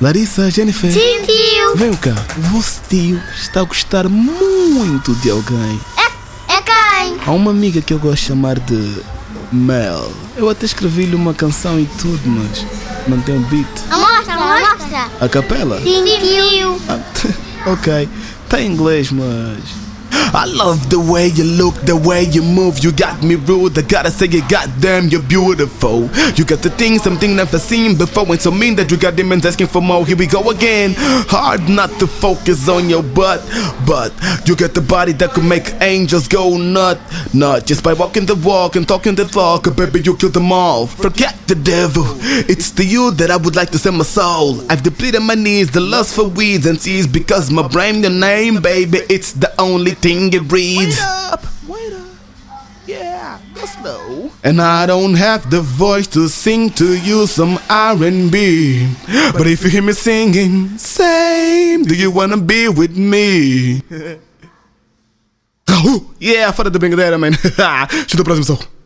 Larissa, Jennifer. Sim, tio. Vem cá, vosso tio está a gostar muito de alguém. É, é quem? Há uma amiga que eu gosto de chamar de Mel. Eu até escrevi-lhe uma canção e tudo, mas não tem um beat. Mostra, mostra. A capela? Sim, tio. Ah, ok, tá em inglês, mas. I love the way you look, the way you move. You got me rude. I gotta say, you goddamn, you're beautiful. You got the thing, something never seen before. And so mean that you got demons asking for more. Here we go again. Hard not to focus on your butt, but you got the body that could make angels go nut, nut. Just by walking the walk and talking the talk, baby, you kill them all. Forget the devil. It's to you that I would like to send my soul. I've depleted my needs, the lust for weeds and seeds, because my brain, your name, baby, it's the only thing reads. Wait up, wait up. Yeah, go slow. And I don't have the voice to sing to you some R&B. But if you hear me singing, same, do you wanna be with me? yeah, fora da brincadeira, man. Chuta o próximo som.